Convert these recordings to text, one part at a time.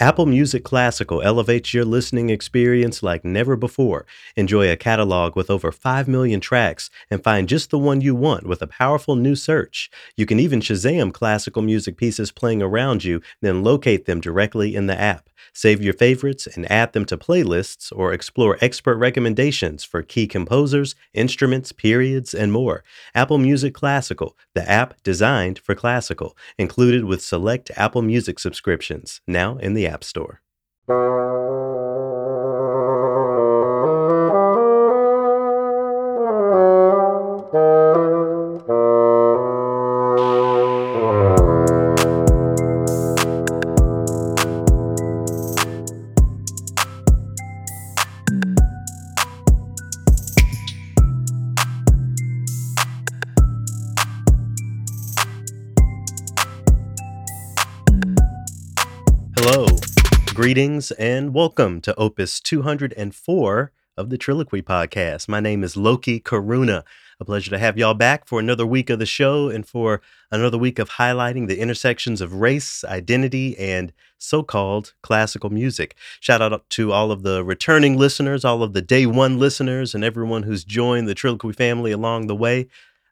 Apple Music Classical elevates your listening experience like never before. Enjoy a catalog with over 5 million tracks and find just the one you want with a powerful new search. You can even Shazam classical music pieces playing around you, then locate them directly in the app. Save your favorites and add them to playlists or explore expert recommendations for key composers, instruments, periods, and more. Apple Music Classical, the app designed for classical, included with select Apple Music subscriptions, now in the App Store. Greetings, and welcome to Opus 204 of the Trilloquy Podcast. My name is Loki Karuna. A pleasure to have y'all back for another week of the show and for another week of highlighting the intersections of race, identity, and so called classical music. Shout out to all of the returning listeners, all of the day one listeners, and everyone who's joined the Trilloquy family along the way.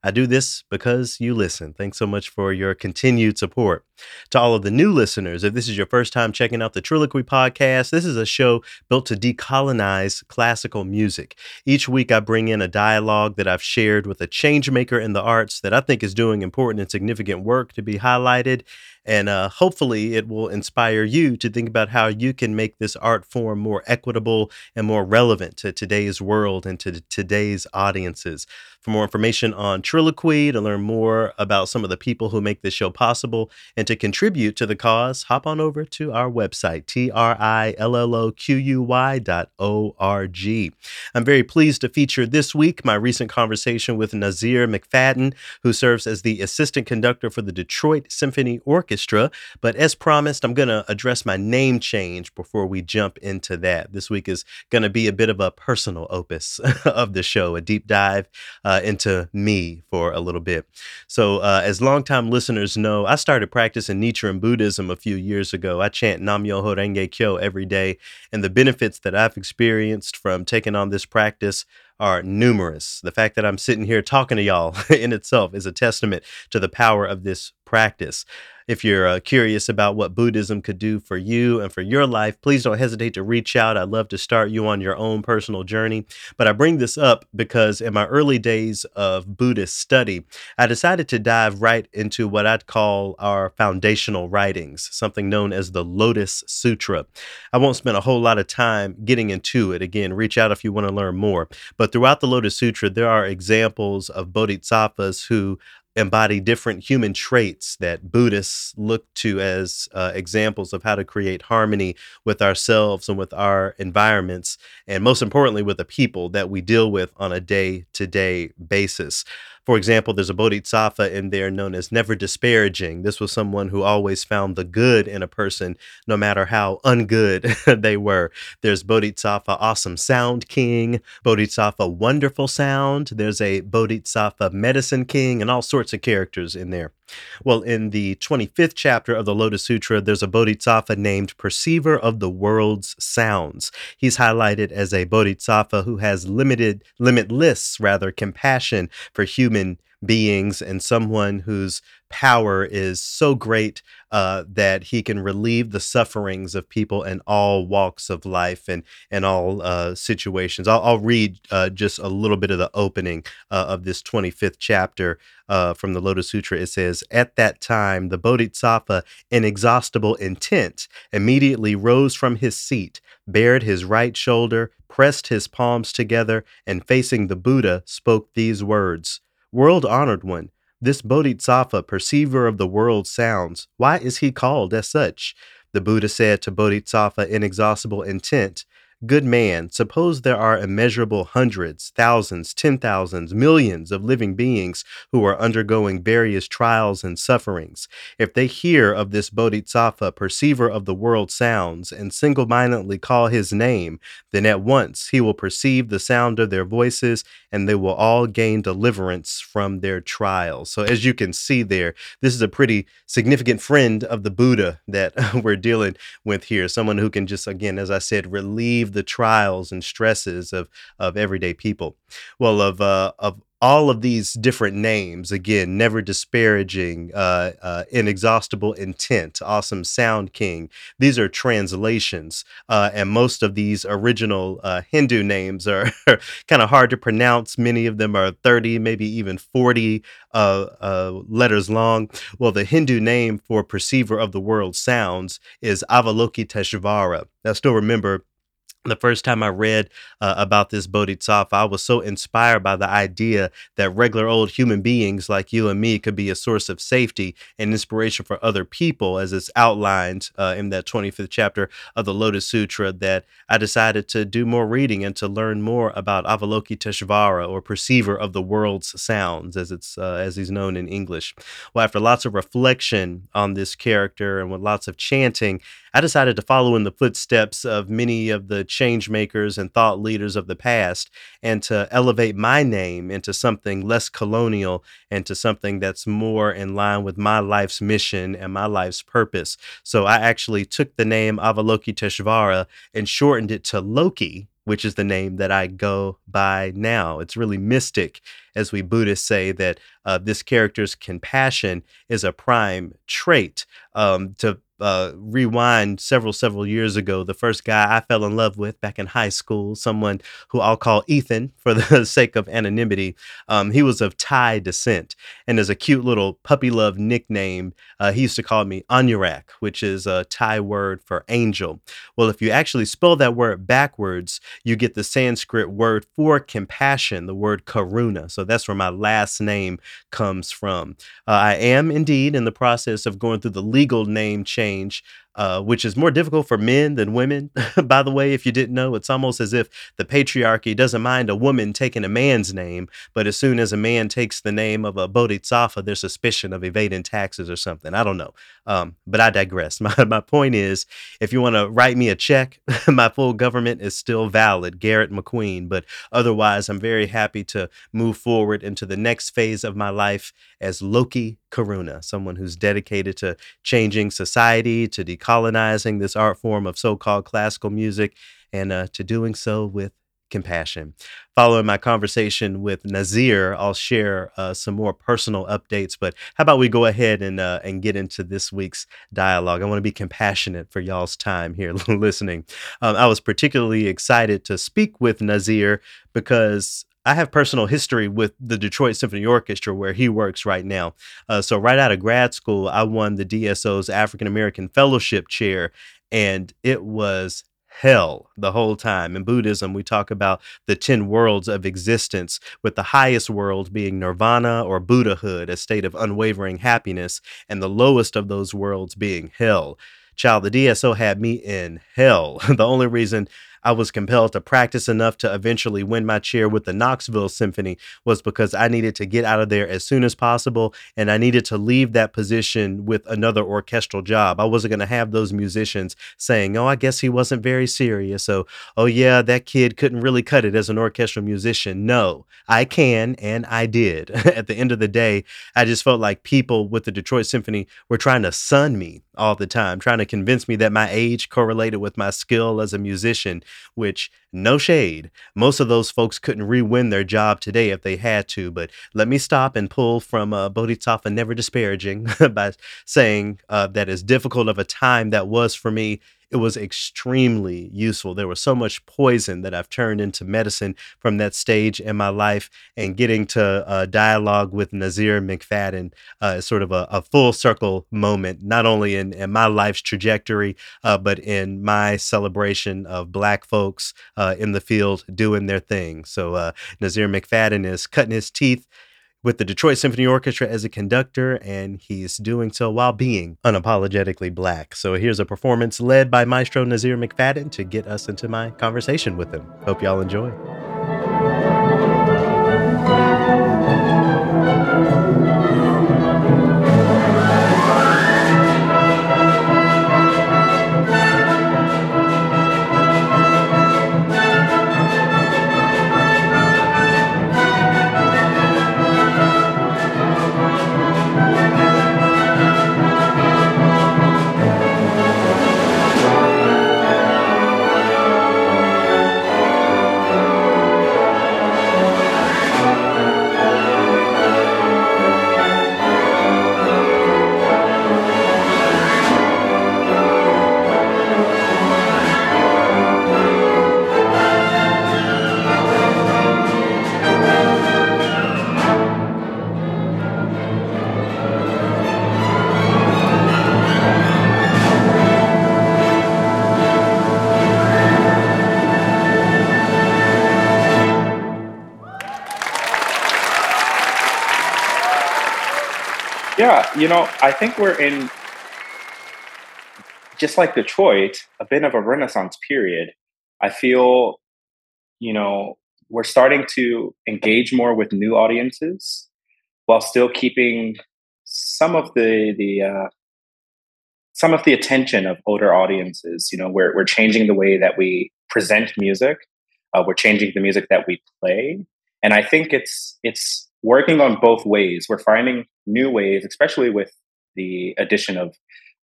I do this because you listen. Thanks so much for your continued support. To all of the new listeners, if this is your first time checking out the Trilloquy podcast, this is a show built to decolonize classical music. Each week, I bring in a dialogue that I've shared with a changemaker in the arts that I think is doing important and significant work to be highlighted. And uh, hopefully, it will inspire you to think about how you can make this art form more equitable and more relevant to today's world and to today's audiences. For more information on Trilloquy, to learn more about some of the people who make this show possible, and to contribute to the cause, hop on over to our website, T-R-I-L-L-O-Q-U-Y dot O-R-G. I'm very pleased to feature this week my recent conversation with Na'Zir McFadden, who serves as the assistant conductor for the Detroit Symphony Orchestra. But as promised, I'm going to address my name change before we jump into that. This week is going to be a bit of a personal opus of the show, a deep dive uh, into me for a little bit. So, uh, as longtime listeners know, I started practicing Nichiren Buddhism a few years ago. I chant Nam Myoho Renge Kyo every day, and the benefits that I've experienced from taking on this practice are numerous. The fact that I'm sitting here talking to y'all in itself is a testament to the power of this practice. If you're uh, curious about what Buddhism could do for you and for your life, please don't hesitate to reach out. I'd love to start you on your own personal journey. But I bring this up because in my early days of Buddhist study, I decided to dive right into what I'd call our foundational writings, something known as the Lotus Sutra. I won't spend a whole lot of time getting into it. Again, reach out if you want to learn more. But throughout the Lotus Sutra, there are examples of bodhisattvas who embody different human traits that Buddhists look to as uh, examples of how to create harmony with ourselves and with our environments, and most importantly, with the people that we deal with on a day to day basis. For example, there's a bodhisattva in there known as never disparaging. This was someone who always found the good in a person, no matter how ungood they were. There's bodhisattva awesome sound king, bodhisattva wonderful sound. There's a bodhisattva medicine king, and all sorts of characters in there. Well, in the 25th chapter of the Lotus Sutra, there's a bodhisattva named Perceiver of the World's Sounds. He's highlighted as a bodhisattva who has limited, limitless, rather, compassion for human beings and someone whose power is so great uh, that he can relieve the sufferings of people in all walks of life and and all uh, situations. I'll, I'll read uh, just a little bit of the opening uh, of this 25th chapter uh, from the Lotus Sutra. It says, "At that time, the Bodhisattva, in exhaustible intent, immediately rose from his seat, bared his right shoulder, pressed his palms together, and facing the Buddha, spoke these words." World honored one, this Bodhisattva, perceiver of the world's sounds, why is he called as such? The Buddha said to Bodhisattva, inexhaustible intent, Good man, suppose there are immeasurable hundreds, thousands, ten thousands, millions of living beings who are undergoing various trials and sufferings. If they hear of this Bodhisattva, perceiver of the world sounds, and single mindedly call his name, then at once he will perceive the sound of their voices, and they will all gain deliverance from their trials. So, as you can see there, this is a pretty significant friend of the Buddha that we're dealing with here. Someone who can just, again, as I said, relieve the trials and stresses of of everyday people. Well, of uh, of all of these different names again never disparaging uh, uh, inexhaustible intent awesome sound king these are translations uh, and most of these original uh, hindu names are kind of hard to pronounce. Many of them are 30 maybe even 40 uh, uh, letters long. Well the hindu name for perceiver of the world sounds is avalokiteshvara. I still remember the first time I read uh, about this Bodhisattva, I was so inspired by the idea that regular old human beings like you and me could be a source of safety and inspiration for other people, as it's outlined uh, in that 25th chapter of the Lotus Sutra, that I decided to do more reading and to learn more about Avalokiteshvara, or perceiver of the world's sounds, as it's uh, as he's known in English. Well, after lots of reflection on this character and with lots of chanting, I decided to follow in the footsteps of many of the change makers and thought leaders of the past and to elevate my name into something less colonial and to something that's more in line with my life's mission and my life's purpose. So I actually took the name Avalokiteshvara and shortened it to Loki, which is the name that I go by now. It's really mystic, as we Buddhists say, that uh, this character's compassion is a prime trait. Um, to uh, rewind several several years ago the first guy i fell in love with back in high school someone who i'll call ethan for the sake of anonymity um, he was of thai descent and as a cute little puppy love nickname uh, he used to call me anurak which is a thai word for angel. Well if you actually spell that word backwards you get the sanskrit word for compassion the word karuna. So that's where my last name comes from. Uh, i am indeed in the process of going through the legal name change change uh, which is more difficult for men than women. By the way, if you didn't know, it's almost as if the patriarchy doesn't mind a woman taking a man's name, but as soon as a man takes the name of a bodhisattva, there's suspicion of evading taxes or something. I don't know. Um, but I digress. My, my point is if you want to write me a check, my full government is still valid, Garrett McQueen. But otherwise, I'm very happy to move forward into the next phase of my life as Loki Karuna, someone who's dedicated to changing society, to decolonizing this art form of so called classical music, and uh, to doing so with compassion. Following my conversation with Na'Zir, I'll share uh, some more personal updates. But how about we go ahead and uh, and get into this week's dialogue? I want to be compassionate for y'all's time here listening. Um, I was particularly excited to speak with Na'Zir because I have personal history with the Detroit Symphony Orchestra where he works right now. Uh, so right out of grad school, I won the DSO's African American Fellowship Chair, and it was hell the whole time. In Buddhism, we talk about the 10 worlds of existence, with the highest world being nirvana or Buddhahood, a state of unwavering happiness, and the lowest of those worlds being hell. Child, the DSO had me in hell. the only reason I was compelled to practice enough to eventually win my chair with the Knoxville Symphony was because I needed to get out of there as soon as possible and I needed to leave that position with another orchestral job. I wasn't going to have those musicians saying, "Oh, I guess he wasn't very serious." So, "Oh yeah, that kid couldn't really cut it as an orchestral musician." No, I can and I did. At the end of the day, I just felt like people with the Detroit Symphony were trying to sun me all the time, trying to convince me that my age correlated with my skill as a musician which no shade. Most of those folks couldn't re-win their job today if they had to. But let me stop and pull from uh, Bodhisattva Never Disparaging by saying uh, that as difficult of a time that was for me, it was extremely useful. There was so much poison that I've turned into medicine from that stage in my life, and getting to uh, dialogue with Na'Zir McFadden uh, is sort of a, a, full circle moment, not only in, in my life's trajectory, uh, but in my celebration of Black folks uh, in the field doing their thing. So uh, Na'Zir McFadden is cutting his teeth with the Detroit Symphony Orchestra as a conductor, and he's doing so while being unapologetically black. So here's a performance led by Maestro Na'Zir McFadden to get us into my conversation with him. Hope y'all enjoy. Yeah, you know, I think we're in, just like Detroit, a bit of a renaissance period. I feel, you know, we're starting to engage more with new audiences while still keeping some of the the uh, some of the attention of older audiences. You know, we're we're changing the way that we present music. Uh, we're changing the music that we play, and I think it's it's working on both ways. We're finding new ways, especially with the addition of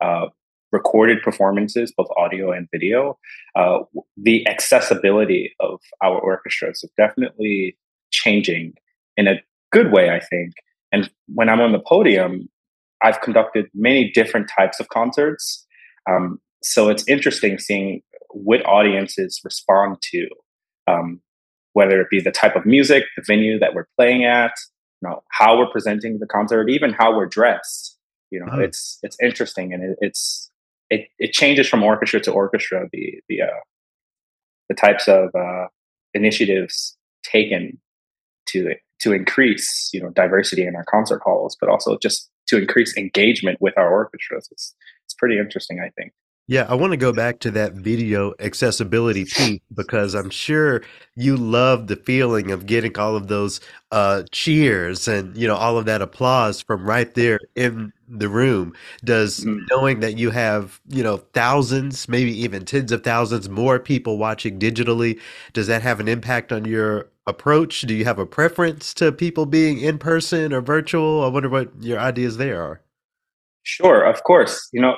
uh, recorded performances, both audio and video. Uh, the accessibility of our orchestras is definitely changing in a good way, I think. And when I'm on the podium, I've conducted many different types of concerts. Um, so it's interesting seeing what audiences respond to, um, whether it be the type of music, the venue that we're playing at, you know how we're presenting the concert, even how we're dressed. You know, oh. it's it's interesting and it, it's it it changes from orchestra to orchestra. The the uh, the types of uh, initiatives taken to to increase you know diversity in our concert halls, but also just to increase engagement with our orchestras. It's it's pretty interesting, I think. Yeah, I want to go back to that video accessibility piece because I'm sure you love the feeling of getting all of those uh, cheers and you know all of that applause from right there in the room. Does mm-hmm. knowing that you have you know thousands, maybe even tens of thousands more people watching digitally, does that have an impact on your approach? Do you have a preference to people being in person or virtual? I wonder what your ideas there are. Sure, of course. You know,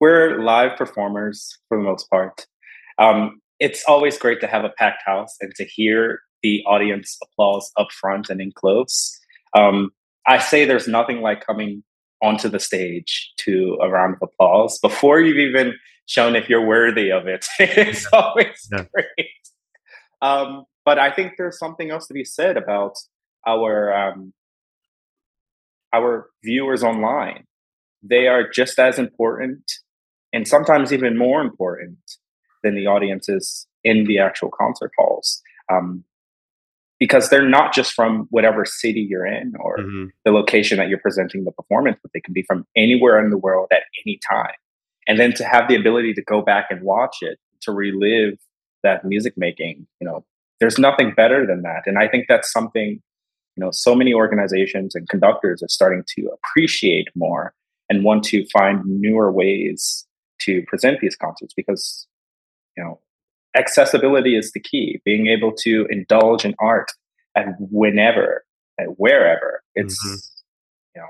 we're live performers for the most part. Um, it's always great to have a packed house and to hear the audience applause up front and in close. Um, I say there's nothing like coming onto the stage to a round of applause before you've even shown if you're worthy of it. it's always yeah. great. Um, but I think there's something else to be said about our um, our viewers online. They are just as important and sometimes even more important than the audiences in the actual concert halls. Um, because they're not just from whatever city you're in or mm-hmm. the location that you're presenting the performance, but they can be from anywhere in the world at any time. And then to have the ability to go back and watch it, to relive that music making, you know, there's nothing better than that. And I think that's something, you know, so many organizations and conductors are starting to appreciate more and want to find newer ways to present these concerts because you know accessibility is the key being able to indulge in art and whenever and wherever it's mm-hmm. you know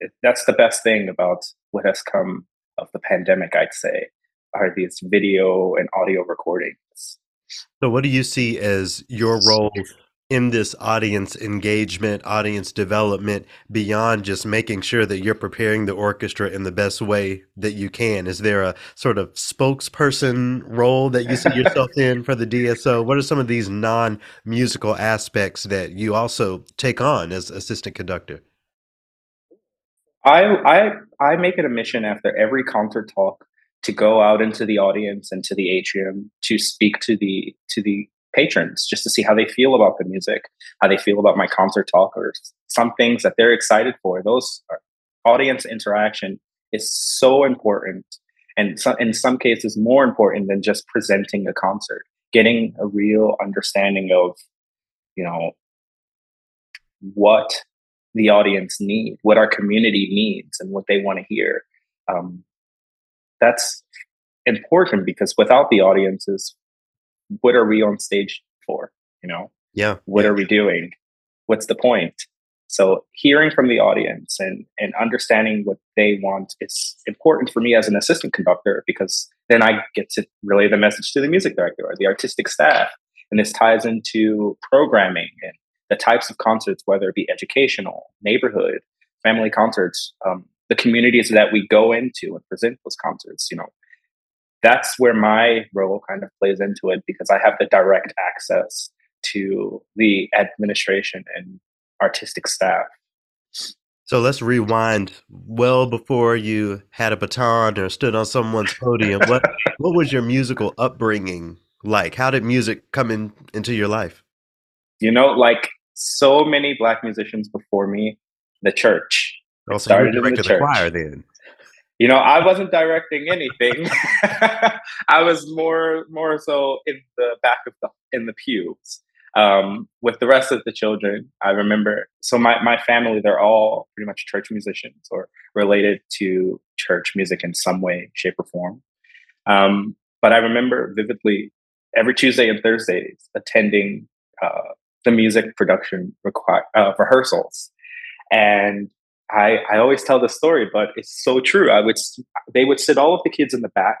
it, that's the best thing about what has come of the pandemic i'd say are these video and audio recordings so what do you see as your role in this audience engagement, audience development beyond just making sure that you're preparing the orchestra in the best way that you can? Is there a sort of spokesperson role that you see yourself in for the DSO? What are some of these non musical aspects that you also take on as assistant conductor? I, I I make it a mission after every concert talk to go out into the audience and to the atrium to speak to the to the patrons just to see how they feel about the music, how they feel about my concert talk, or some things that they're excited for. Those audience interaction is so important, and so, in some cases more important than just presenting a concert. Getting a real understanding of, you know, what the audience need, what our community needs, and what they want to hear. Um, that's important because without the audiences, what are we on stage for? You know, yeah. What yeah. are we doing? What's the point? So hearing from the audience and and understanding what they want is important for me as an assistant conductor because then I get to relay the message to the music director or the artistic staff. And this ties into programming and the types of concerts, whether it be educational, neighborhood, family concerts, um, the communities that we go into and present those concerts. You know, that's where my role kind of plays into it because I have the direct access to the administration and artistic staff. So let's rewind well before you had a baton or stood on someone's podium. what what was your musical upbringing like? How did music come in into your life? You know, like so many black musicians before me, the church. Oh, so started you directed the, the choir then you know i wasn't directing anything. I was more more so in the back of the in the pews um, with the rest of the children. I remember so my, my family they're all pretty much church musicians or related to church music in some way shape or form. Um, but i remember vividly every tuesday and thursdays attending uh, the music production require, uh, rehearsals. And I, I always tell the story, but it's so true. I would they would sit all of the kids in the back,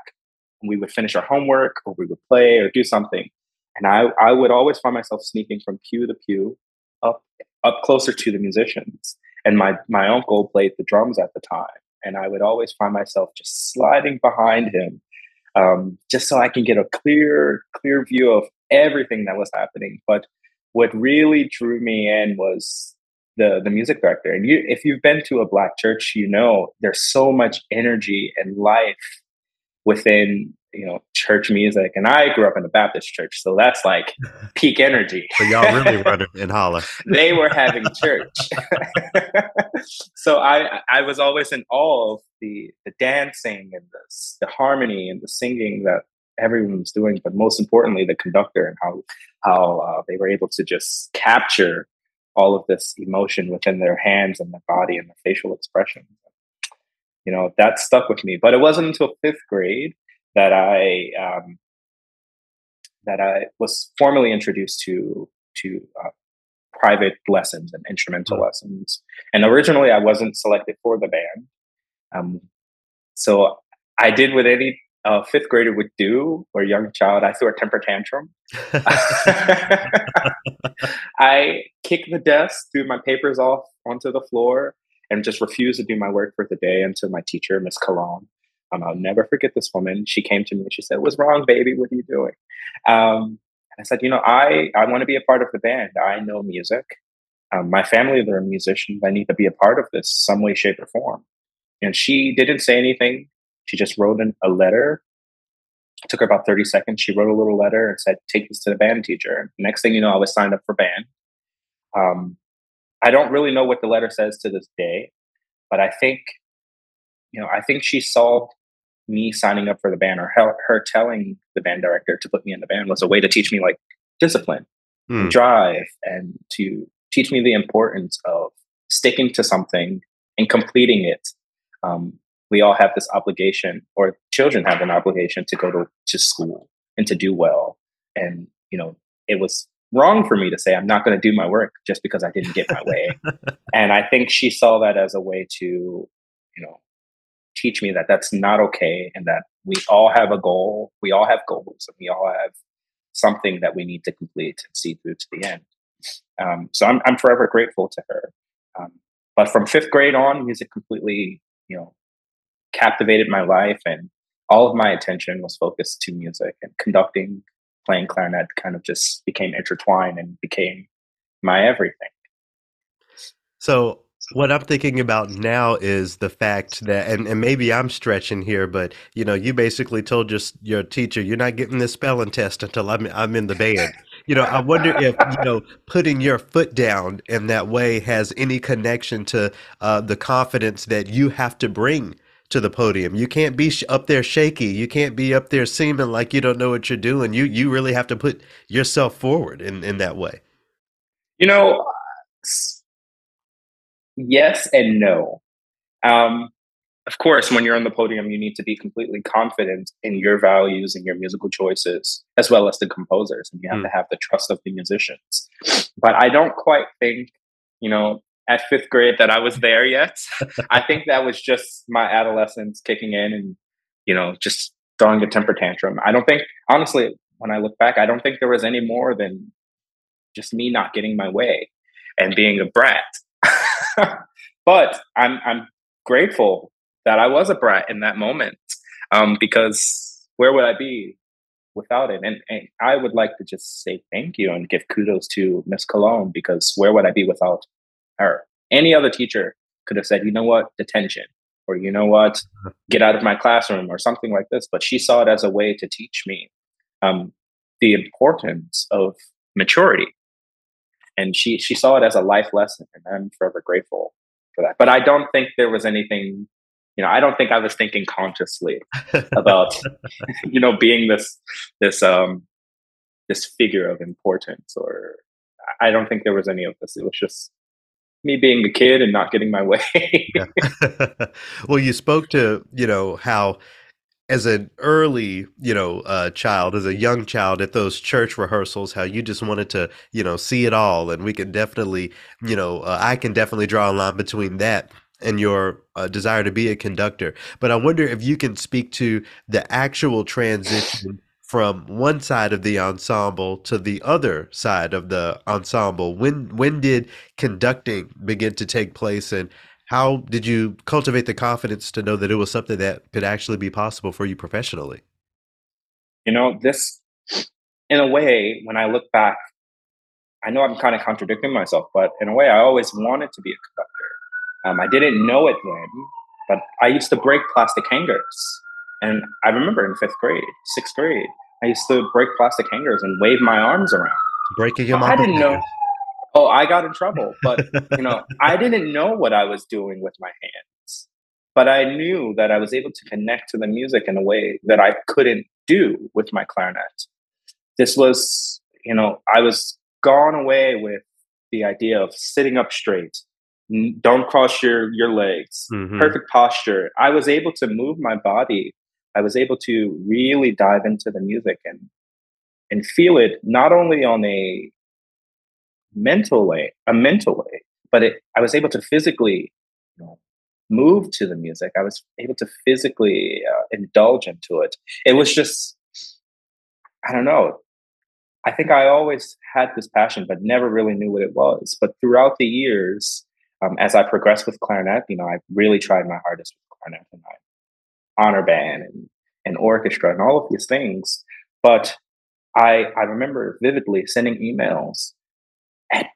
and we would finish our homework, or we would play, or do something, and I I would always find myself sneaking from pew to pew, up up closer to the musicians. And my my uncle played the drums at the time, and I would always find myself just sliding behind him, um, just so I can get a clear clear view of everything that was happening. But what really drew me in was the the music director. And you, if you've been to a black church, you know there's so much energy and life within you know church music. And I grew up in a Baptist church, so that's like peak energy. so y'all really running in holler. they were having church. so I I was always in awe of the the dancing and the the harmony and the singing that everyone was doing, but most importantly, the conductor and how how uh, they were able to just capture all of this emotion within their hands and their body and their facial expression. You know, that stuck with me. But it wasn't until fifth grade that I um, that I was formally introduced to to uh, private lessons and instrumental mm-hmm. lessons. And originally, I wasn't selected for the band. Um, so I did what any a fifth grader would do or a young child, I threw a temper tantrum. I kicked the desk, threw my papers off onto the floor, and just refused to do my work for the day until my teacher, Miss Cologne, um, I'll never forget this woman. She came to me and she said, What's wrong, baby? What are you doing? Um, and I said, You know, I, I want to be a part of the band. I know music. Um, my family, they're musicians. I need to be a part of this some way, shape, or form. And she didn't say anything. She just wrote an, a letter. It took her about 30 seconds. She wrote a little letter and said, Take this to the band teacher. next thing you know, I was signed up for band. Um, I don't really know what the letter says to this day, but I think, you know, I think she saw me signing up for the band or her, her telling the band director to put me in the band was a way to teach me like discipline, hmm. drive, and to teach me the importance of sticking to something and completing it um, we all have this obligation, or children have an obligation to go to, to school and to do well. And, you know, it was wrong for me to say, I'm not going to do my work just because I didn't get my way. and I think she saw that as a way to, you know, teach me that that's not okay and that we all have a goal. We all have goals and we all have something that we need to complete and see through to the end. Um, so I'm, I'm forever grateful to her. Um, but from fifth grade on, music completely, you know, captivated my life and all of my attention was focused to music and conducting playing clarinet kind of just became intertwined and became my everything so what I'm thinking about now is the fact that, and, and maybe I'm stretching here, but you know, you basically told your your teacher you're not getting this spelling test until I'm I'm in the band. you know, I wonder if you know putting your foot down in that way has any connection to uh, the confidence that you have to bring to the podium. You can't be sh- up there shaky. You can't be up there seeming like you don't know what you're doing. You you really have to put yourself forward in in that way. You know, yes and no. Um, of course, when you're on the podium, you need to be completely confident in your values and your musical choices, as well as the composers, and you have mm. to have the trust of the musicians. But I don't quite think, you know, at fifth grade that I was there yet. I think that was just my adolescence kicking in and, you know, just throwing a temper tantrum. I don't think, honestly, when I look back, I don't think there was any more than just me not getting my way and being a brat. but I'm I'm grateful that I was a brat in that moment um, because where would I be without it? And, and, I would like to just say thank you and give kudos to Miss Cologne because where would I be without her? Any other teacher could have said, you know what, detention, or you know what, get out of my classroom, or something like this. But she saw it as a way to teach me um, the importance of maturity, and she she saw it as a life lesson, and I'm forever grateful for that. But I don't think there was anything you know, I don't think I was thinking consciously about, you know, being this this um this figure of importance or I don't think there was any of this. It was just me being a kid and not getting my way. well, you spoke to, you know, how as an early, you know, uh, child, as a young child at those church rehearsals, how you just wanted to, you know, see it all. And we can definitely, you know, uh, I can definitely draw a line between that and your uh, desire to be a conductor. But I wonder if you can speak to the actual transition from one side of the ensemble to the other side of the ensemble. When when did conducting begin to take place, and how did you cultivate the confidence to know that it was something that could actually be possible for you professionally? You know, this, in a way, when I look back, I know I'm kind of contradicting myself, but in a way, I always wanted to be a conductor. Um, I didn't know it then, but I used to break plastic hangers. And I remember in fifth grade, sixth grade, I used to break plastic hangers and wave my arms around. Breaking them I didn't know. Oh, I got in trouble, but you know, I didn't know what I was doing with my hands. But I knew that I was able to connect to the music in a way that I couldn't do with my clarinet. This was, you know, I was gone away with the idea of sitting up straight, don't cross your your legs mm-hmm. perfect posture i was able to move my body i was able to really dive into the music and and feel it not only on a mental way a mental way but it, i was able to physically you know, move to the music. I was able to physically uh, indulge into it. It was just i don't know. I think i always had this passion but never really knew what it was. But throughout the years um, as I progressed with clarinet, you know, I really tried my hardest with clarinet and my honor band and, and orchestra and all of these things. But I, I remember vividly sending emails at,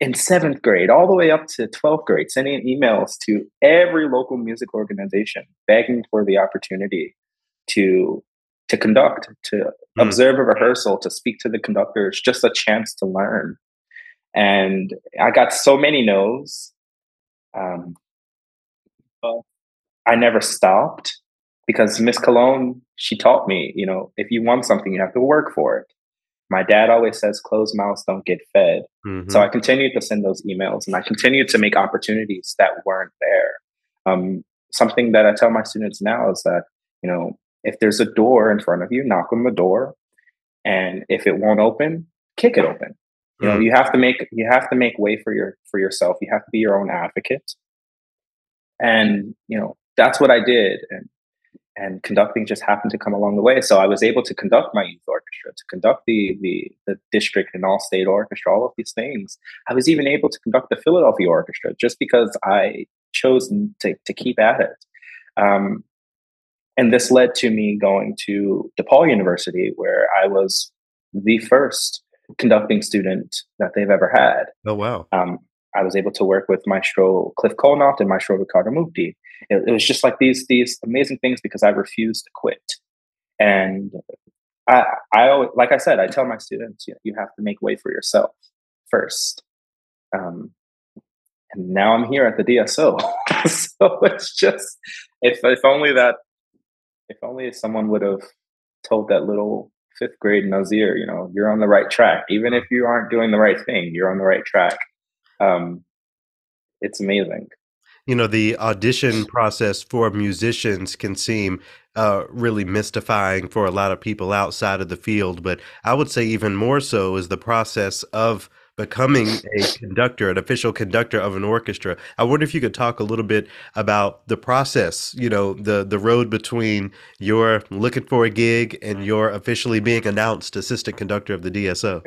in seventh grade, all the way up to 12th grade, sending emails to every local music organization, begging for the opportunity to to conduct, to mm. observe a rehearsal, to speak to the conductors, just a chance to learn. And I got so many no's um, but I never stopped because Miss Cologne, she taught me, you know, if you want something, you have to work for it. My dad always says, closed mouths don't get fed. Mm-hmm. So I continued to send those emails and I continued to make opportunities that weren't there. Um, something that I tell my students now is that, you know, if there's a door in front of you, knock on the door. And if it won't open, kick it open. You know, mm. you have to make you have to make way for your for yourself. You have to be your own advocate. And you know, that's what I did. And and conducting just happened to come along the way. So I was able to conduct my youth orchestra, to conduct the the, the district and all state orchestra, all of these things. I was even able to conduct the Philadelphia orchestra just because I chose to, to keep at it. Um, and this led to me going to DePaul University, where I was the first conducting student that they've ever had. Oh wow! Um, I was able to work with Maestro Cliff Colnot and Maestro Riccardo Muti. It, it, was just like these these amazing things because I refused to quit. And I, I always, like I said, I tell my students, you, know, you have to make way for yourself first. Um, and now I'm here at the DSO, so it's just if if only that if only someone would have told that little fifth grade Na'Zir, you know, you're on the right track. Even if you aren't doing the right thing, you're on the right track. Um, it's amazing. You know, the audition process for musicians can seem uh, really mystifying for a lot of people outside of the field, but I would say even more so is the process of becoming a conductor, an official conductor of an orchestra. I wonder if you could talk a little bit about the process, you know, the the road between your looking for a gig and your officially being announced assistant conductor of the DSO.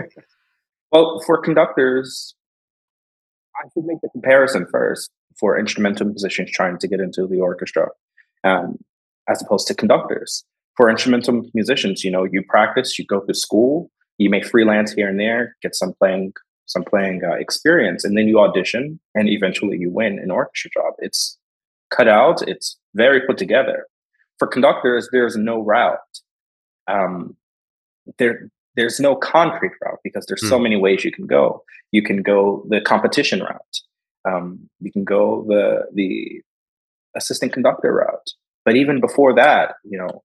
Well, for conductors, I should make the comparison first for instrumental musicians trying to get into the orchestra, um, as opposed to conductors. For instrumental musicians, you know, you practice, you go to school, you may freelance here and there, get some playing some playing uh, experience, and then you audition, and eventually you win an orchestra job. It's cut out. It's very put together. For conductors, there's no route. Um, there, there's no concrete route because there's mm. so hmm. many ways you can go. You can go the competition route. Um, you can go the the assistant conductor route. But even before that, you know,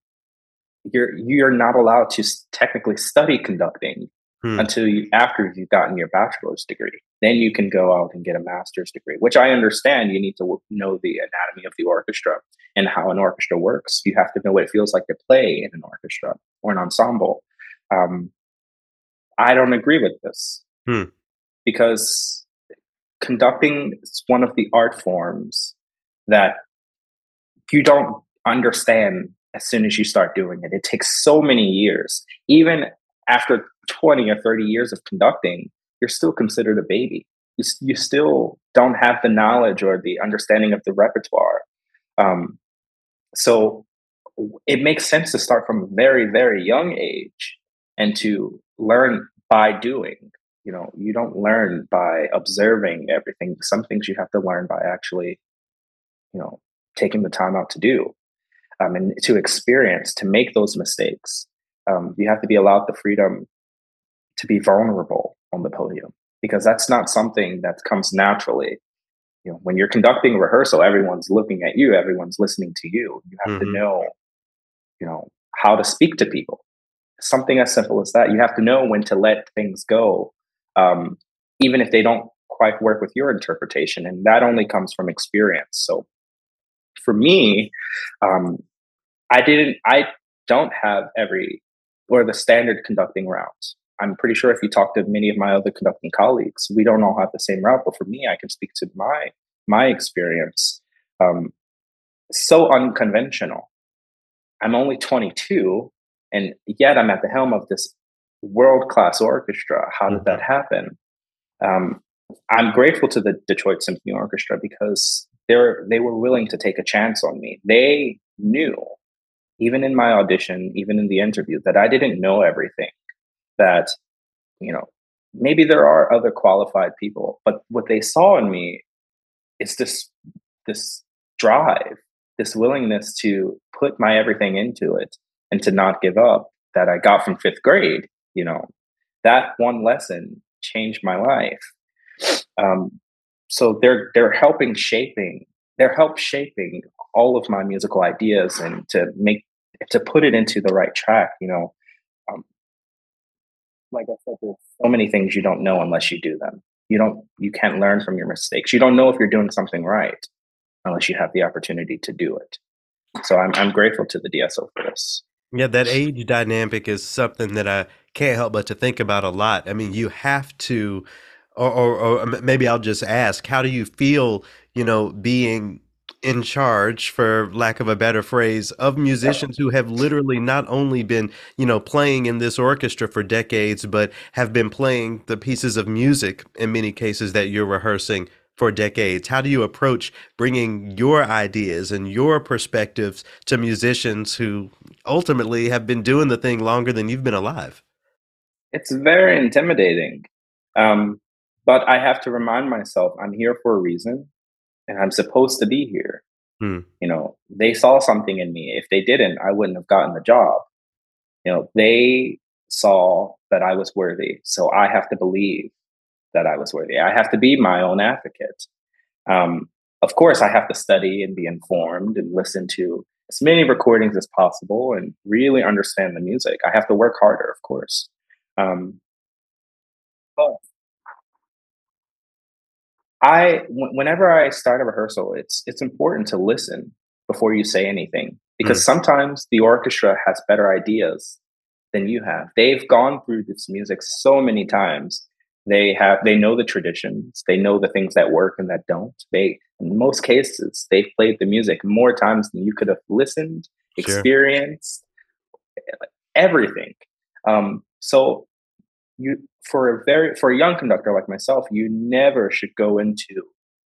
you're you're not allowed to technically study conducting hmm. until you after you've gotten your bachelor's degree. Then you can go out and get a master's degree, which I understand you need to know the anatomy of the orchestra and how an orchestra works. You have to know what it feels like to play in an orchestra or an ensemble. Um, I don't agree with this hmm. because conducting is one of the art forms that you don't understand as soon as you start doing it. It takes so many years. Even after 20 or 30 years of conducting, you're still considered a baby. You, you still don't have the knowledge or the understanding of the repertoire. Um, so it makes sense to start from a very, very young age and to learn by doing. You know, you don't learn by observing everything. Some things you have to learn by actually, you know, taking the time out to do um, and to experience, to make those mistakes um, you have to be allowed the freedom to be vulnerable on the podium because that's not something that comes naturally. You know, when you're conducting rehearsal, everyone's looking at you, everyone's listening to you. You have mm-hmm. to know, you know, how to speak to people. Something as simple as that. You have to know when to let things go, um, even if they don't quite work with your interpretation, and that only comes from experience. So, for me, um, I didn't. I don't have every or the standard conducting route. I'm pretty sure if you talk to many of my other conducting colleagues, we don't all have the same route. But for me, I can speak to my my experience. Um, so unconventional. I'm only 22, and yet I'm at the helm of this world class orchestra. How did that mm-hmm. happen? Um, I'm grateful to the Detroit Symphony Orchestra because they're they were willing to take a chance on me. They knew even in my audition, even in the interview, that I didn't know everything. That, you know, maybe there are other qualified people, but what they saw in me is this this drive, this willingness to put my everything into it and to not give up that I got from fifth grade. You know, that one lesson changed my life. Um, so they're they're helping shaping they're help shaping all of my musical ideas and to make to put it into the right track, you know, um, like I said, there's so many things you don't know unless you do them. You don't, you can't learn from your mistakes. You don't know if you're doing something right unless you have the opportunity to do it. So I'm, I'm grateful to the DSO for this. Yeah, that age dynamic is something that I can't help but to think about a lot. I mean, you have to, or, or, or maybe I'll just ask, how do you feel, you know, being in charge, for lack of a better phrase, of musicians who have literally not only been, you know, playing in this orchestra for decades, but have been playing the pieces of music in many cases that you're rehearsing for decades. How do you approach bringing your ideas and your perspectives to musicians who ultimately have been doing the thing longer than you've been alive? It's very intimidating. Um, but I have to remind myself I'm here for a reason and I'm supposed to be here. Hmm. You know, they saw something in me. If they didn't, I wouldn't have gotten the job. You know, they saw that I was worthy, so I have to believe that I was worthy. I have to be my own advocate. Um, of course, I have to study and be informed and listen to as many recordings as possible and really understand the music. I have to work harder, of course. Um, but I, w- whenever I start a rehearsal, it's it's important to listen before you say anything because mm. sometimes the orchestra has better ideas than you have. They've gone through this music so many times they have they know the traditions they know the things that work and that don't they in most cases they've played the music more times than you could have listened sure. experienced everything um, so you for a very for a young conductor like myself you never should go into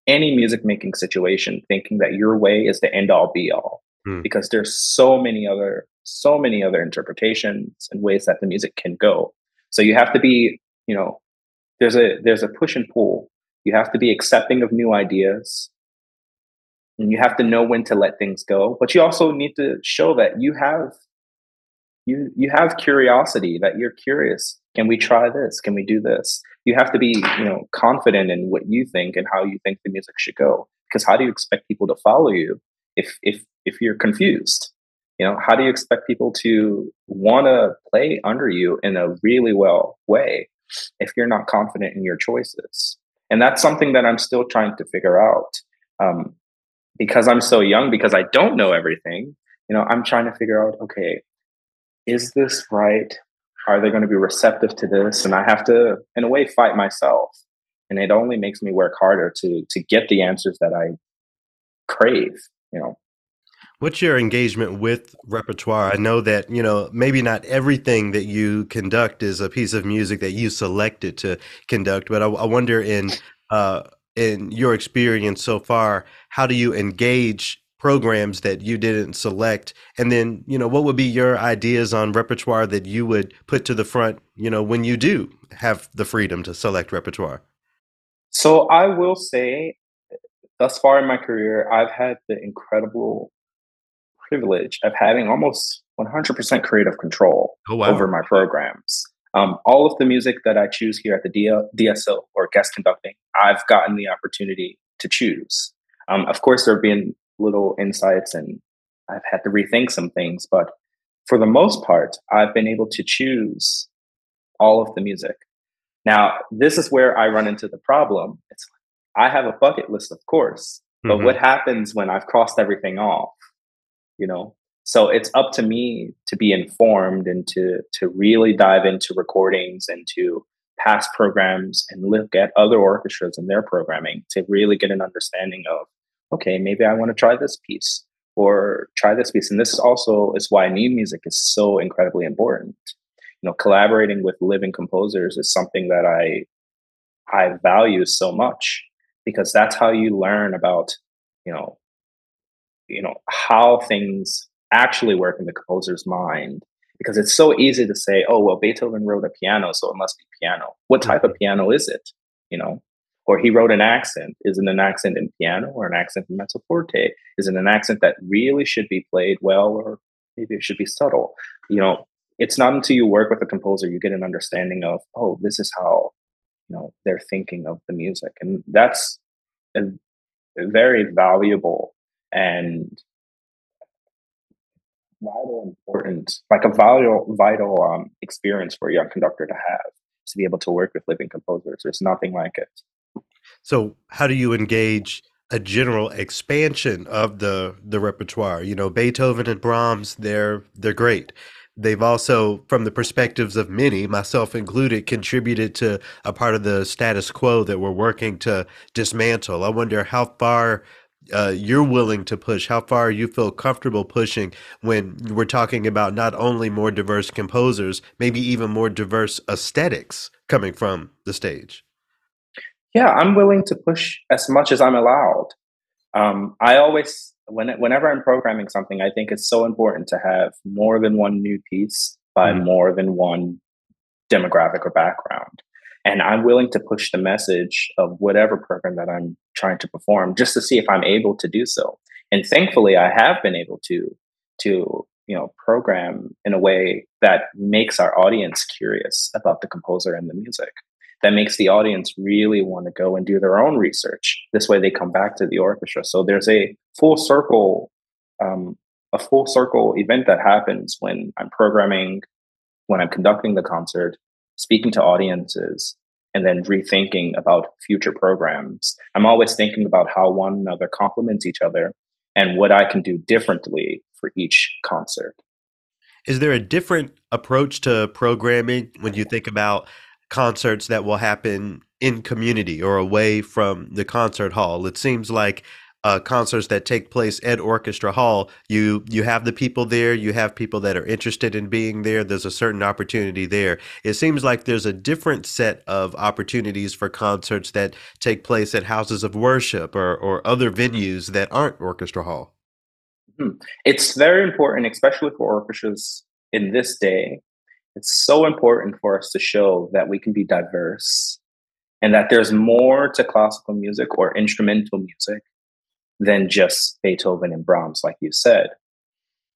any music making situation thinking that your way is the end all be all hmm. because there's so many other so many other interpretations and ways that the music can go so you have to be you know there's a there's a push and pull. You have to be accepting of new ideas. And you have to know when to let things go. But you also need to show that you have you you have curiosity, that you're curious. Can we try this? Can we do this? You have to be, you know, confident in what you think and how you think the music should go. Because how do you expect people to follow you if if if you're confused? You know, how do you expect people to want to play under you in a really well way if you're not confident in your choices. And that's something that I'm still trying to figure out. Um, because I'm so young, because I don't know everything, you know, I'm trying to figure out, okay, is this right? Are they going to be receptive to this? And I have to, in a way, fight myself. And it only makes me work harder to to get the answers that I crave, you know. What's your engagement with repertoire? I know that, you know, maybe not everything that you conduct is a piece of music that you selected to conduct, but I, I wonder in uh, in your experience so far, how do you engage programs that you didn't select? And then, you know, what would be your ideas on repertoire that you would put to the front, you know, when you do have the freedom to select repertoire? So I will say, thus far in my career, I've had the incredible privilege of having almost 100% creative control oh, wow. over my programs. Um, all of the music that I choose here at the D- DSO or guest conducting, I've gotten the opportunity to choose. Um, of course, there have been little insights and I've had to rethink some things, but for the most part, I've been able to choose all of the music. Now, this is where I run into the problem. It's I have a bucket list, of course, but mm-hmm. what happens when I've crossed everything off? You know? So it's up to me to be informed and to to really dive into recordings and to past programs and look at other orchestras and their programming to really get an understanding of okay maybe i want to try this piece or try this piece. And this also is why new music is so incredibly important. You know collaborating with living composers is something that i i value so much because that's how you learn about you know you know how things actually work in the composer's mind because it's so easy to say oh well beethoven wrote a piano so it must be piano. What type of mm-hmm. piano is it you know? Or he wrote an accent. Is it an accent in piano or an accent in mezzo forte is it an accent that really should be played well or maybe it should be subtle? You know it's not until you work with a composer you get an understanding of oh this is how you know they're thinking of the music. And that's a, a very valuable and vital important like a vital vital um, experience for a young conductor to have to be able to work with living composers. There's nothing like it. So how do you engage a general expansion of the the repertoire? You know beethoven and brahms they're they're great. They've also from the perspectives of many myself included contributed to a part of the status quo that we're working to dismantle. I wonder how far uh, you're willing to push, how far you feel comfortable pushing when we're talking about not only more diverse composers, maybe even more diverse aesthetics coming from the stage. Yeah, I'm willing to push as much as I'm allowed. Um, I always, when, whenever I'm programming something, I think it's so important to have more than one new piece by mm. more than one demographic or background and i'm willing to push the message of whatever program that i'm trying to perform just to see if i'm able to do so. And thankfully i have been able to to you know program in a way that makes our audience curious about the composer and the music. That makes the audience really want to go and do their own research. This way they come back to the orchestra. So there's a full circle um, a full circle event that happens when i'm programming when i'm conducting the concert speaking to audiences and then rethinking about future programs i'm always thinking about how one another complements each other and what i can do differently for each concert. Is there a different approach to programming when you think about concerts that will happen in community or away from the concert hall? It seems like uh, concerts that take place at Orchestra Hall, you you have the people there, you have people that are interested in being there. There's a certain opportunity there. It seems like there's a different set of opportunities for concerts that take place at houses of worship or or other venues that aren't Orchestra Hall. Hmm. It's very important, especially for orchestras in this day. It's so important for us to show that we can be diverse and that there's more to classical music or instrumental music than just Beethoven and Brahms, like you said.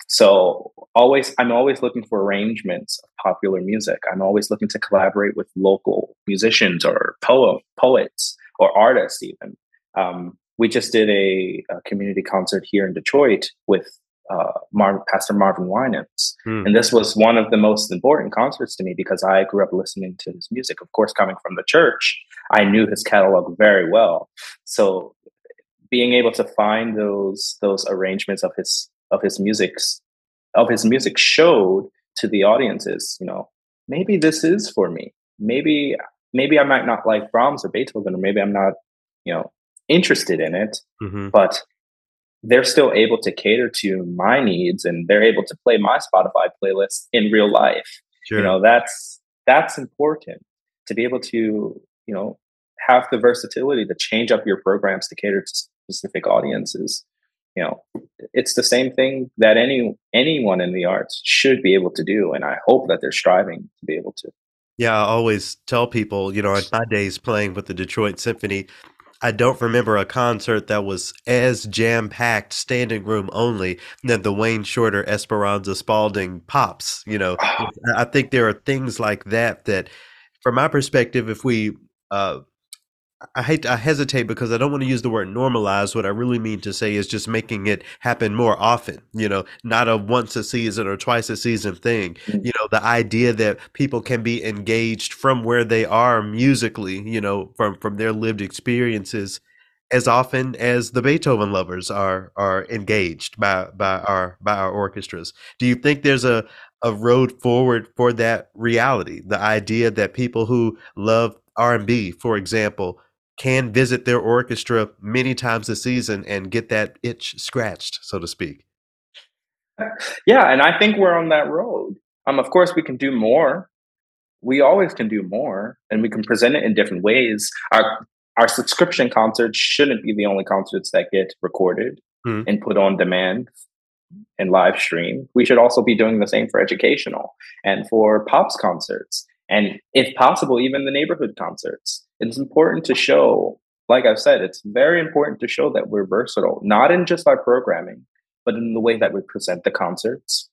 So always, I'm always looking for arrangements of popular music. I'm always looking to collaborate with local musicians or poem, poets or artists, even. Um, we just did a, a, community concert here in Detroit with uh, Mar- Pastor Marvin Winans. Hmm. And this was one of the most important concerts to me because I grew up listening to his music. Of course, coming from the church, I knew his catalog very well. So being able to find those those arrangements of his of his music's of his music showed to the audiences, you know, maybe this is for me. Maybe maybe I might not like Brahms or Beethoven, or maybe I'm not, you know, interested in it, mm-hmm. but they're still able to cater to my needs and they're able to play my Spotify playlist in real life. Sure. You know, that's that's important to be able to, you know, have the versatility to change up your programs to cater to specific audiences. You know, it's the same thing that any anyone in the arts should be able to do, and I hope that they're striving to be able to. Yeah, I always tell people, you know, in my days playing with the Detroit Symphony, I don't remember a concert that was as jam packed, standing room only, than the Wayne Shorter Esperanza Spalding pops. You know, I think there are things like that that, from my perspective, if we uh, I hate I hesitate because I don't want to use the word normalize. What I really mean to say is just making it happen more often, you know, not a once a season or twice a season thing. Mm-hmm. You know, the idea that people can be engaged from where they are musically, you know, from from their lived experiences as often as the Beethoven lovers are are engaged by by our by our orchestras. Do you think there's a a road forward for that reality? The idea that people who love R&B, for example, can visit their orchestra many times a season and get that itch scratched, so to speak. Yeah, and I think we're on that road. Um, of course, we can do more. We always can do more, and we can present it in different ways. Our our subscription concerts shouldn't be the only concerts that get recorded hmm. and put on demand and live stream. We should also be doing the same for educational and for pops concerts, and if possible, even the neighborhood concerts it's important to show, like I've said, it's very important to show that we're versatile, not in just our programming, but in the way that we present the concerts,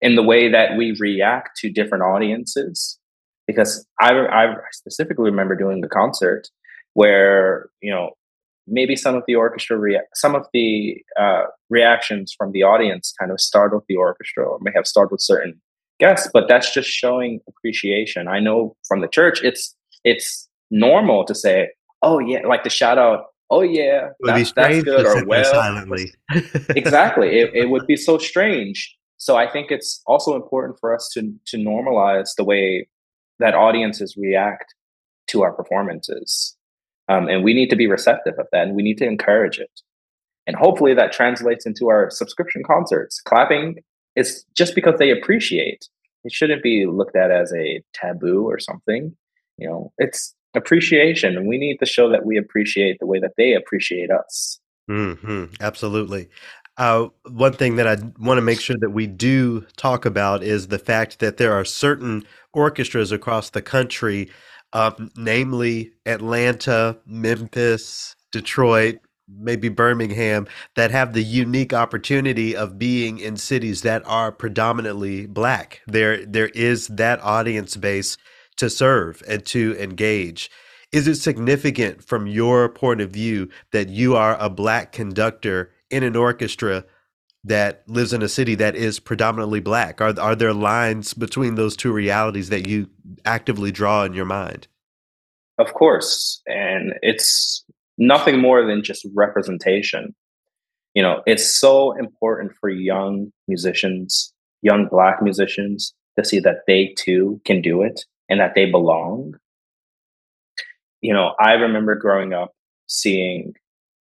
in the way that we react to different audiences. Because I, I specifically remember doing the concert where, you know, maybe some of the orchestra rea- some of the uh, reactions from the audience kind of startled the orchestra or may have startled certain guests but that's just showing appreciation i know from the church it's it's normal to say, "Oh yeah," like to shout out, "Oh yeah, that's, that's good," or "Well." Silently. exactly, it, it would be so strange. So I think it's also important for us to to normalize the way that audiences react to our performances, um, and we need to be receptive of that, and we need to encourage it. And hopefully that translates into our subscription concerts. Clapping is just because they appreciate. It shouldn't be looked at as a taboo or something. You know, it's appreciation and we need to show that we appreciate the way that they appreciate us mm-hmm. absolutely uh, one thing that I want to make sure that we do talk about is the fact that there are certain orchestras across the country, uh, namely Atlanta, Memphis, Detroit, maybe Birmingham that have the unique opportunity of being in cities that are predominantly black. There there is that audience base to serve and to engage. Is it significant from your point of view that you are a black conductor in an orchestra that lives in a city that is predominantly black? Are are there lines between those two realities that you actively draw in your mind? Of course, and it's nothing more than just representation. You know, it's so important for young musicians, young black musicians to see that they too can do it and that they belong. You know, I remember growing up seeing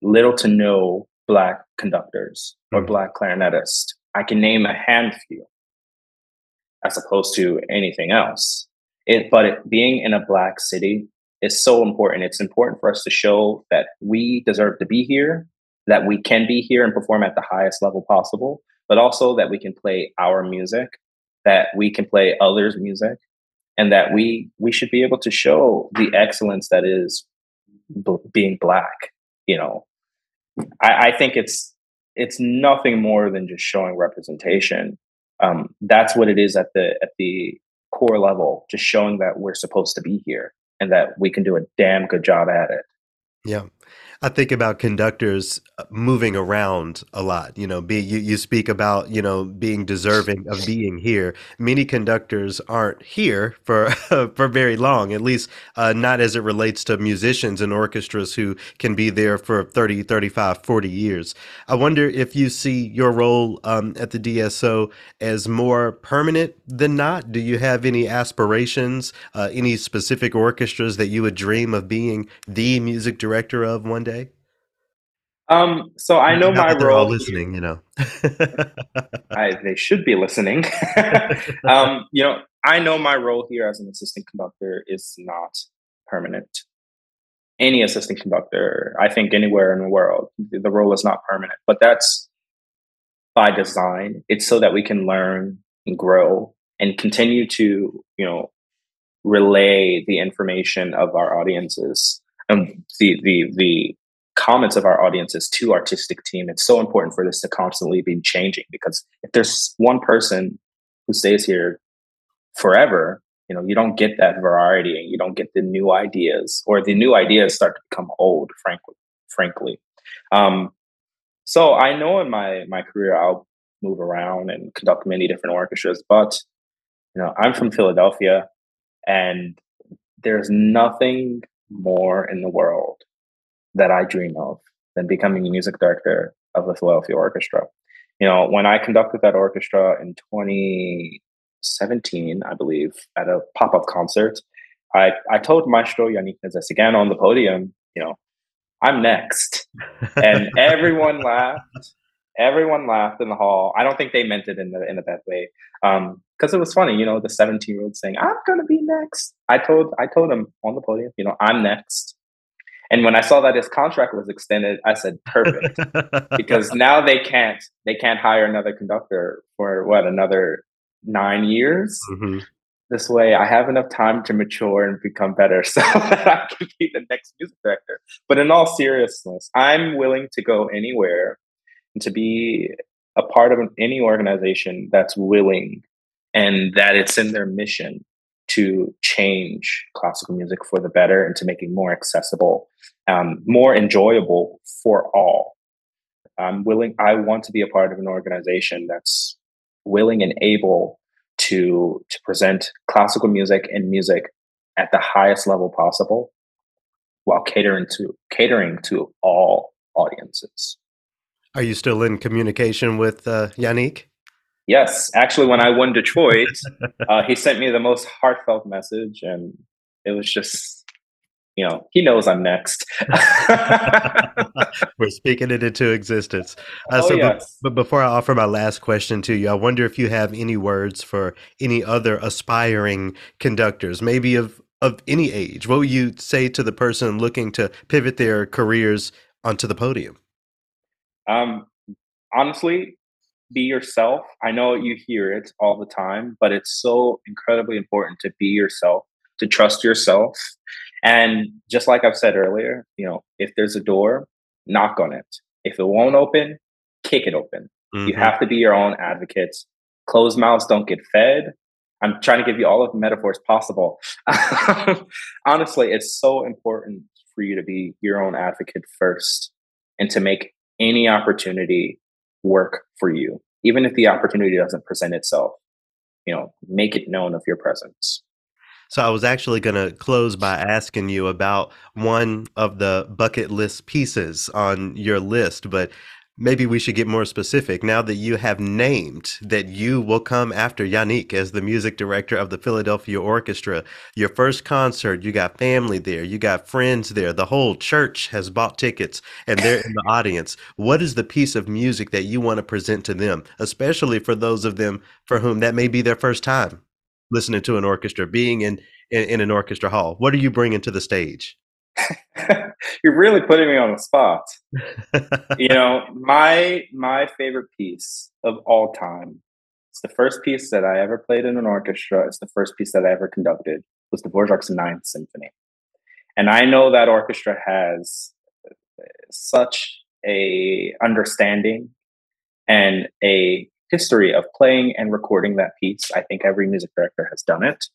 little to no black conductors or mm. black clarinetists. I can name a handful as opposed to anything else. It, but it, being in a black city is so important. It's important for us to show that we deserve to be here, that we can be here and perform at the highest level possible, but also that we can play our music, that we can play others' music, and that we we should be able to show the excellence that is b- being black. You know, I, I think it's it's nothing more than just showing representation. Um, that's what it is at the at the core level, just showing that we're supposed to be here and that we can do a damn good job at it. Yeah. I think about conductors uh, moving around a lot. You know, be you, you speak about you know being deserving of being here. Many conductors aren't here for for very long, at least uh, not as it relates to musicians and orchestras who can be there for 30, 35, 40 years. I wonder if you see your role um, at the DSO as more permanent than not. Do you have any aspirations, uh, any specific orchestras that you would dream of being the music director of one day? Day? Um, so I know my they're role. All listening, you know. I, they should be listening. um, you know, I know my role here as an assistant conductor is not permanent. Any assistant conductor, I think, anywhere in the world, the role is not permanent. But that's by design. It's so that we can learn and grow and continue to, you know, relay the information of our audiences and the the the comments of our audiences to artistic team it's so important for this to constantly be changing because if there's one person who stays here forever you know you don't get that variety and you don't get the new ideas or the new ideas start to become old frankly frankly. Um, so i know in my my career i'll move around and conduct many different orchestras but you know i'm from philadelphia and there's nothing more in the world that I dream of than becoming a music director of the Philadelphia Orchestra. You know, when I conducted that orchestra in 2017, I believe, at a pop up concert, I, I told Maestro Yannick Nézet-Séguin on the podium, you know, I'm next. and everyone laughed. Everyone laughed in the hall. I don't think they meant it in the in a bad way. Um, because it was funny, you know, the 17 year old saying, I'm gonna be next. I told I told him on the podium, you know, I'm next. And when I saw that his contract was extended, I said, perfect. because now they can't they can't hire another conductor for what, another nine years? Mm-hmm. This way I have enough time to mature and become better so that I can be the next music director. But in all seriousness, I'm willing to go anywhere and to be a part of any organization that's willing and that it's in their mission to change classical music for the better and to make it more accessible, um, more enjoyable for all. I'm willing, I want to be a part of an organization that's willing and able to, to present classical music and music at the highest level possible while catering to catering to all audiences. Are you still in communication with uh, Yannick? Yes, actually, when I won Detroit, uh, he sent me the most heartfelt message, and it was just, you know, he knows I'm next. We're speaking it into existence. Uh, oh, so, yes. but, but before I offer my last question to you, I wonder if you have any words for any other aspiring conductors, maybe of of any age. What would you say to the person looking to pivot their careers onto the podium? Um, honestly, be yourself. I know you hear it all the time, but it's so incredibly important to be yourself, to trust yourself. And just like I've said earlier, you know, if there's a door, knock on it. If it won't open, kick it open. Mm-hmm. You have to be your own advocate. Closed mouths don't get fed. I'm trying to give you all of the metaphors possible. Honestly, it's so important for you to be your own advocate first and to make any opportunity work for you, even if the opportunity doesn't present itself. You know, make it known of your presence. So I was actually going to close by asking you about one of the bucket list pieces on your list, but maybe we should get more specific now that you have named that you will come after Yannick as the music director of the Philadelphia Orchestra. Your first concert, you got family there, you got friends there, the whole church has bought tickets and they're in the audience. What is the piece of music that you want to present to them, especially for those of them for whom that may be their first time listening to an orchestra, being in, in, in an orchestra hall? What are you bringing to the stage? You're really putting me on the spot. you know, my my favorite piece of all time. It's the first piece that I ever played in an orchestra. It's the first piece that I ever conducted. Was the Dvorak's Ninth Symphony, and I know that orchestra has such a understanding and a history of playing and recording that piece. I think every music director has done it.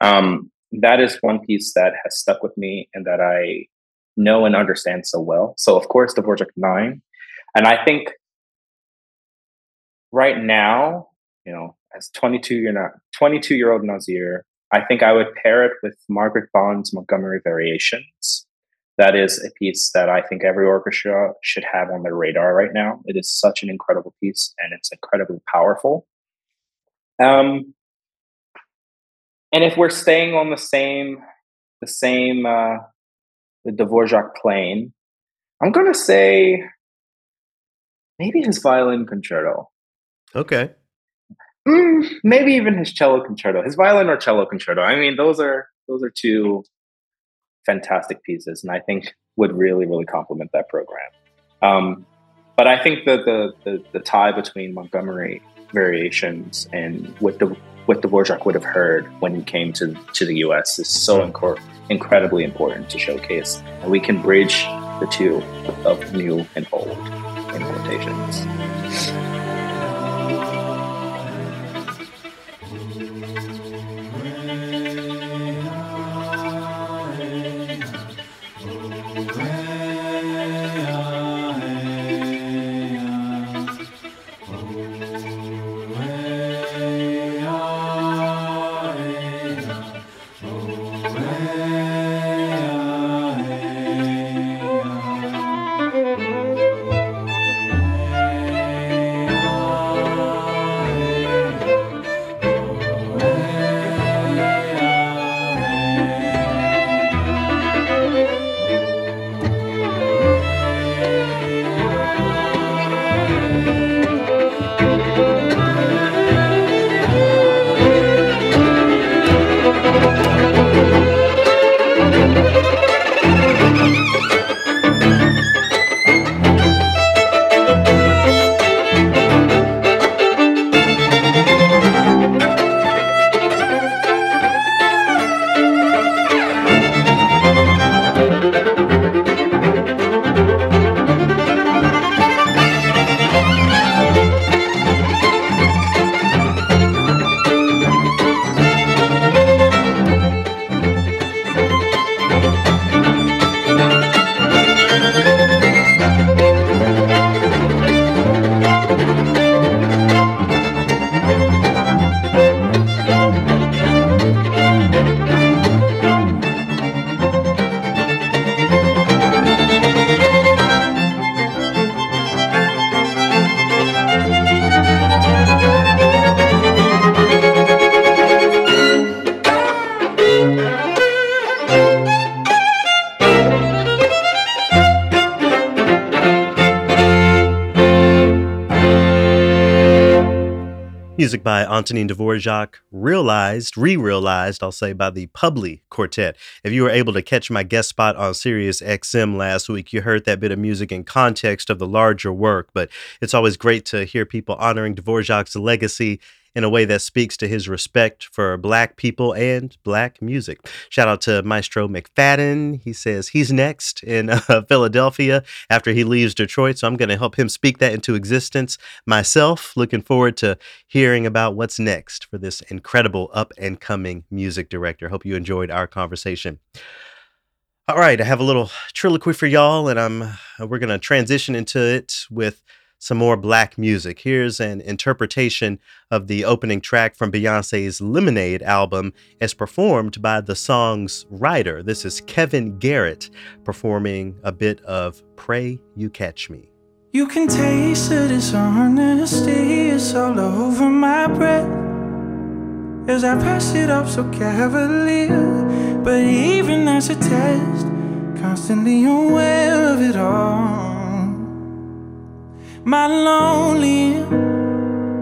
Um, that is one piece that has stuck with me and that I know and understand so well. So, of course, the Dvorak Nine, and I think right now, you know, as 22 year 22 year old Na'Zir, I think I would pair it with Margaret Bonds' Montgomery Variations. That is a piece that I think every orchestra should have on their radar right now. It is such an incredible piece and it's incredibly powerful. Um, and if we're staying on the same the same uh, the Dvorak plane, I'm gonna say maybe his violin concerto. Okay. Mm, maybe even his cello concerto, his violin or cello concerto. I mean, those are those are two fantastic pieces, and I think would really really complement that program. Um, but I think that the, the the tie between Montgomery variations and what the what the Dvorak would have heard when he came to, to the US is so inc- incredibly important to showcase. And we can bridge the two of new and old in. Music by Antonin Dvorak, realized, re realized, I'll say, by the PUBLIQuartet. If you were able to catch my guest spot on Sirius XM last week, you heard that bit of music in context of the larger work. But it's always great to hear people honoring Dvorak's legacy in a way that speaks to his respect for black people and black music. Shout out to Maestro McFadden. He says he's next in uh, Philadelphia after he leaves Detroit. So I'm going to help him speak that into existence myself. Looking forward to hearing about what's next for this incredible up and coming music director. Hope you enjoyed our conversation. All right, I have a little Trilloquy for y'all, and I'm we're gonna transition into it with some more black music. Here's an interpretation of the opening track from Beyonce's Lemonade album as performed by the song's writer. This is Kevin Garrett performing a bit of Pray You Catch Me. You can taste the dishonesty, it's all over my breath. As I pass it up so cavalier, but even as a test, constantly aware of it all. My lonely,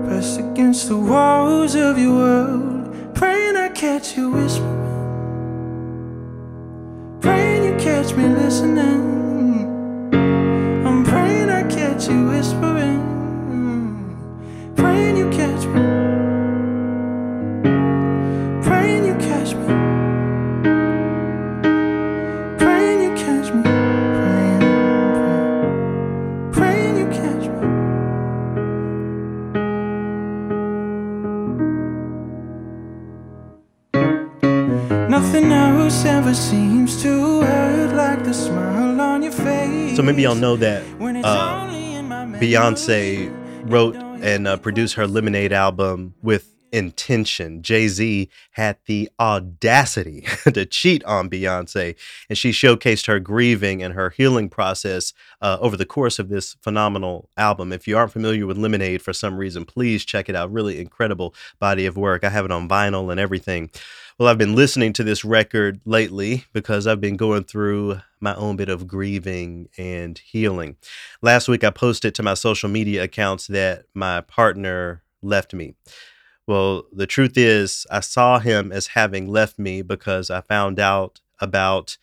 pressed against the walls of your world, praying I catch you whispering, praying you catch me listening. I'm praying I catch you whispering, praying you catch me. Nothing else ever seems to hurt like the smile on your face. So maybe y'all know that uh, only in my Beyonce wrote and uh, produced her Lemonade album with intention. Jay Z had the audacity to cheat on Beyonce, and she showcased her grieving and her healing process uh, over the course of this phenomenal album. If you aren't familiar with Lemonade for some reason, please check it out. Really incredible body of work. I have it on vinyl and everything. Well, I've been listening to this record lately because I've been going through my own bit of grieving and healing. Last week, I posted to my social media accounts that my partner left me. Well, the truth is, I saw him as having left me because I found out about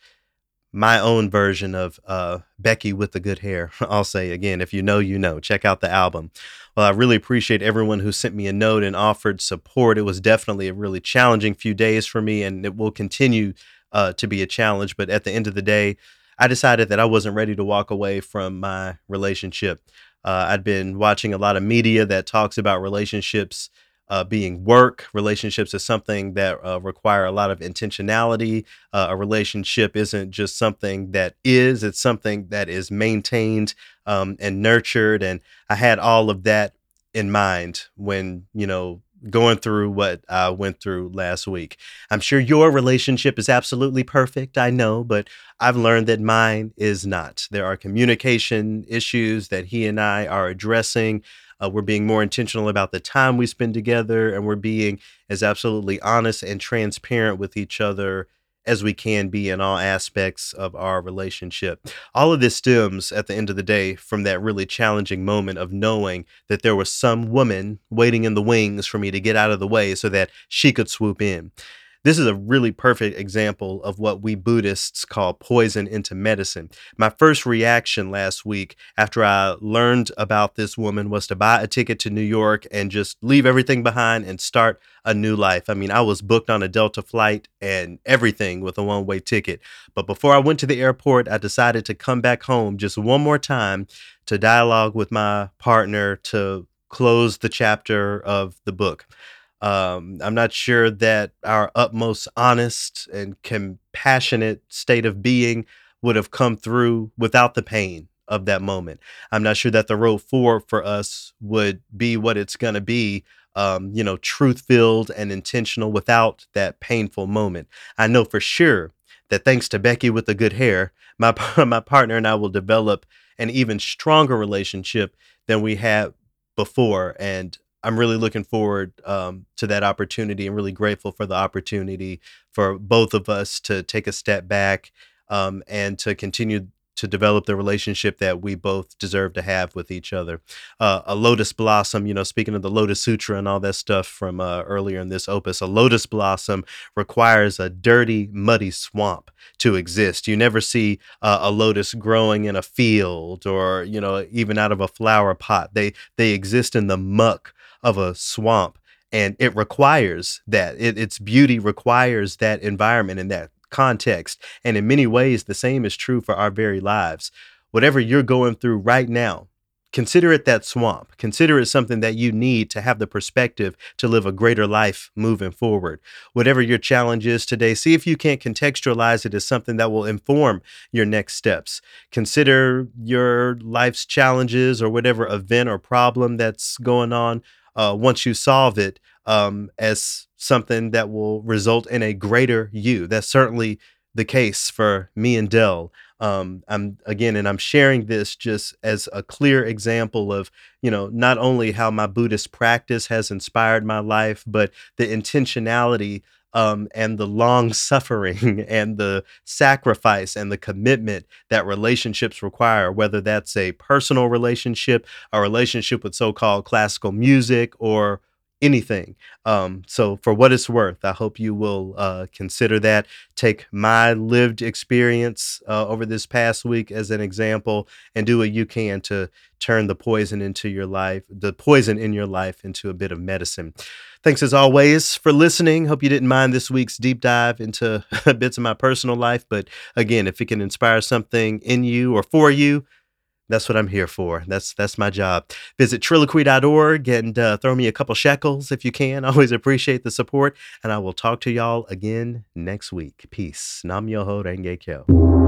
my own version of uh, Becky with the good hair. I'll say again, if you know, you know. Check out the album. Well, I really appreciate everyone who sent me a note and offered support. It was definitely a really challenging few days for me, and it will continue uh, to be a challenge. But at the end of the day, I decided that I wasn't ready to walk away from my relationship. Uh, I'd been watching a lot of media that talks about relationships uh, being work. Relationships is something that uh, require a lot of intentionality. Uh, a relationship isn't just something that is; it's something that is maintained um, and nurtured. And I had all of that in mind when you know going through what I went through last week. I'm sure your relationship is absolutely perfect. I know, but I've learned that mine is not. There are communication issues that he and I are addressing. Uh, we're being more intentional about the time we spend together, and we're being as absolutely honest and transparent with each other as we can be in all aspects of our relationship. All of this stems at the end of the day from that really challenging moment of knowing that there was some woman waiting in the wings for me to get out of the way so that she could swoop in. This is a really perfect example of what we Buddhists call poison into medicine. My first reaction last week after I learned about this woman was to buy a ticket to New York and just leave everything behind and start a new life. I mean, I was booked on a Delta flight and everything with a one way ticket. But before I went to the airport, I decided to come back home just one more time to dialogue with my partner to close the chapter of the book. Um, I'm not sure that our utmost honest and compassionate state of being would have come through without the pain of that moment. I'm not sure that the road forward for us would be what it's going to be, um, you know, truth filled and intentional without that painful moment. I know for sure that thanks to Becky with the good hair, my my partner and I will develop an even stronger relationship than we had before, and I'm really looking forward um, to that opportunity and really grateful for the opportunity for both of us to take a step back um, and to continue to develop the relationship that we both deserve to have with each other. Uh, a lotus blossom, you know, speaking of the Lotus Sutra and all that stuff from uh, earlier in this opus, a lotus blossom requires a dirty, muddy swamp to exist. You never see uh, a lotus growing in a field or, you know, even out of a flower pot. They they exist in the muck of a swamp and it requires that it, its beauty requires that environment and that context. And in many ways, the same is true for our very lives. Whatever you're going through right now, consider it that swamp. Consider it something that you need to have the perspective to live a greater life moving forward. Whatever your challenge is today, see if you can't contextualize it as something that will inform your next steps. Consider your life's challenges or whatever event or problem that's going on. Uh, once you solve it, um, as something that will result in a greater you. That's certainly the case for me and Dell. Um, I'm again, and I'm sharing this just as a clear example of, you know, not only how my Buddhist practice has inspired my life, but the intentionality um, and the long suffering and the sacrifice and the commitment that relationships require, whether that's a personal relationship, a relationship with so called classical music, or anything. Um, so, for what it's worth, I hope you will uh, consider that. Take my lived experience uh, over this past week as an example and do what you can to turn the poison into your life, the poison in your life into a bit of medicine. Thanks as always for listening. Hope you didn't mind this week's deep dive into bits of my personal life. But again, if it can inspire something in you or for you, that's what I'm here for. That's that's my job. Visit trilloquy.org and uh, throw me a couple shekels if you can. Always appreciate the support, and I will talk to y'all again next week. Peace. Nam Myoho Renge Kyo.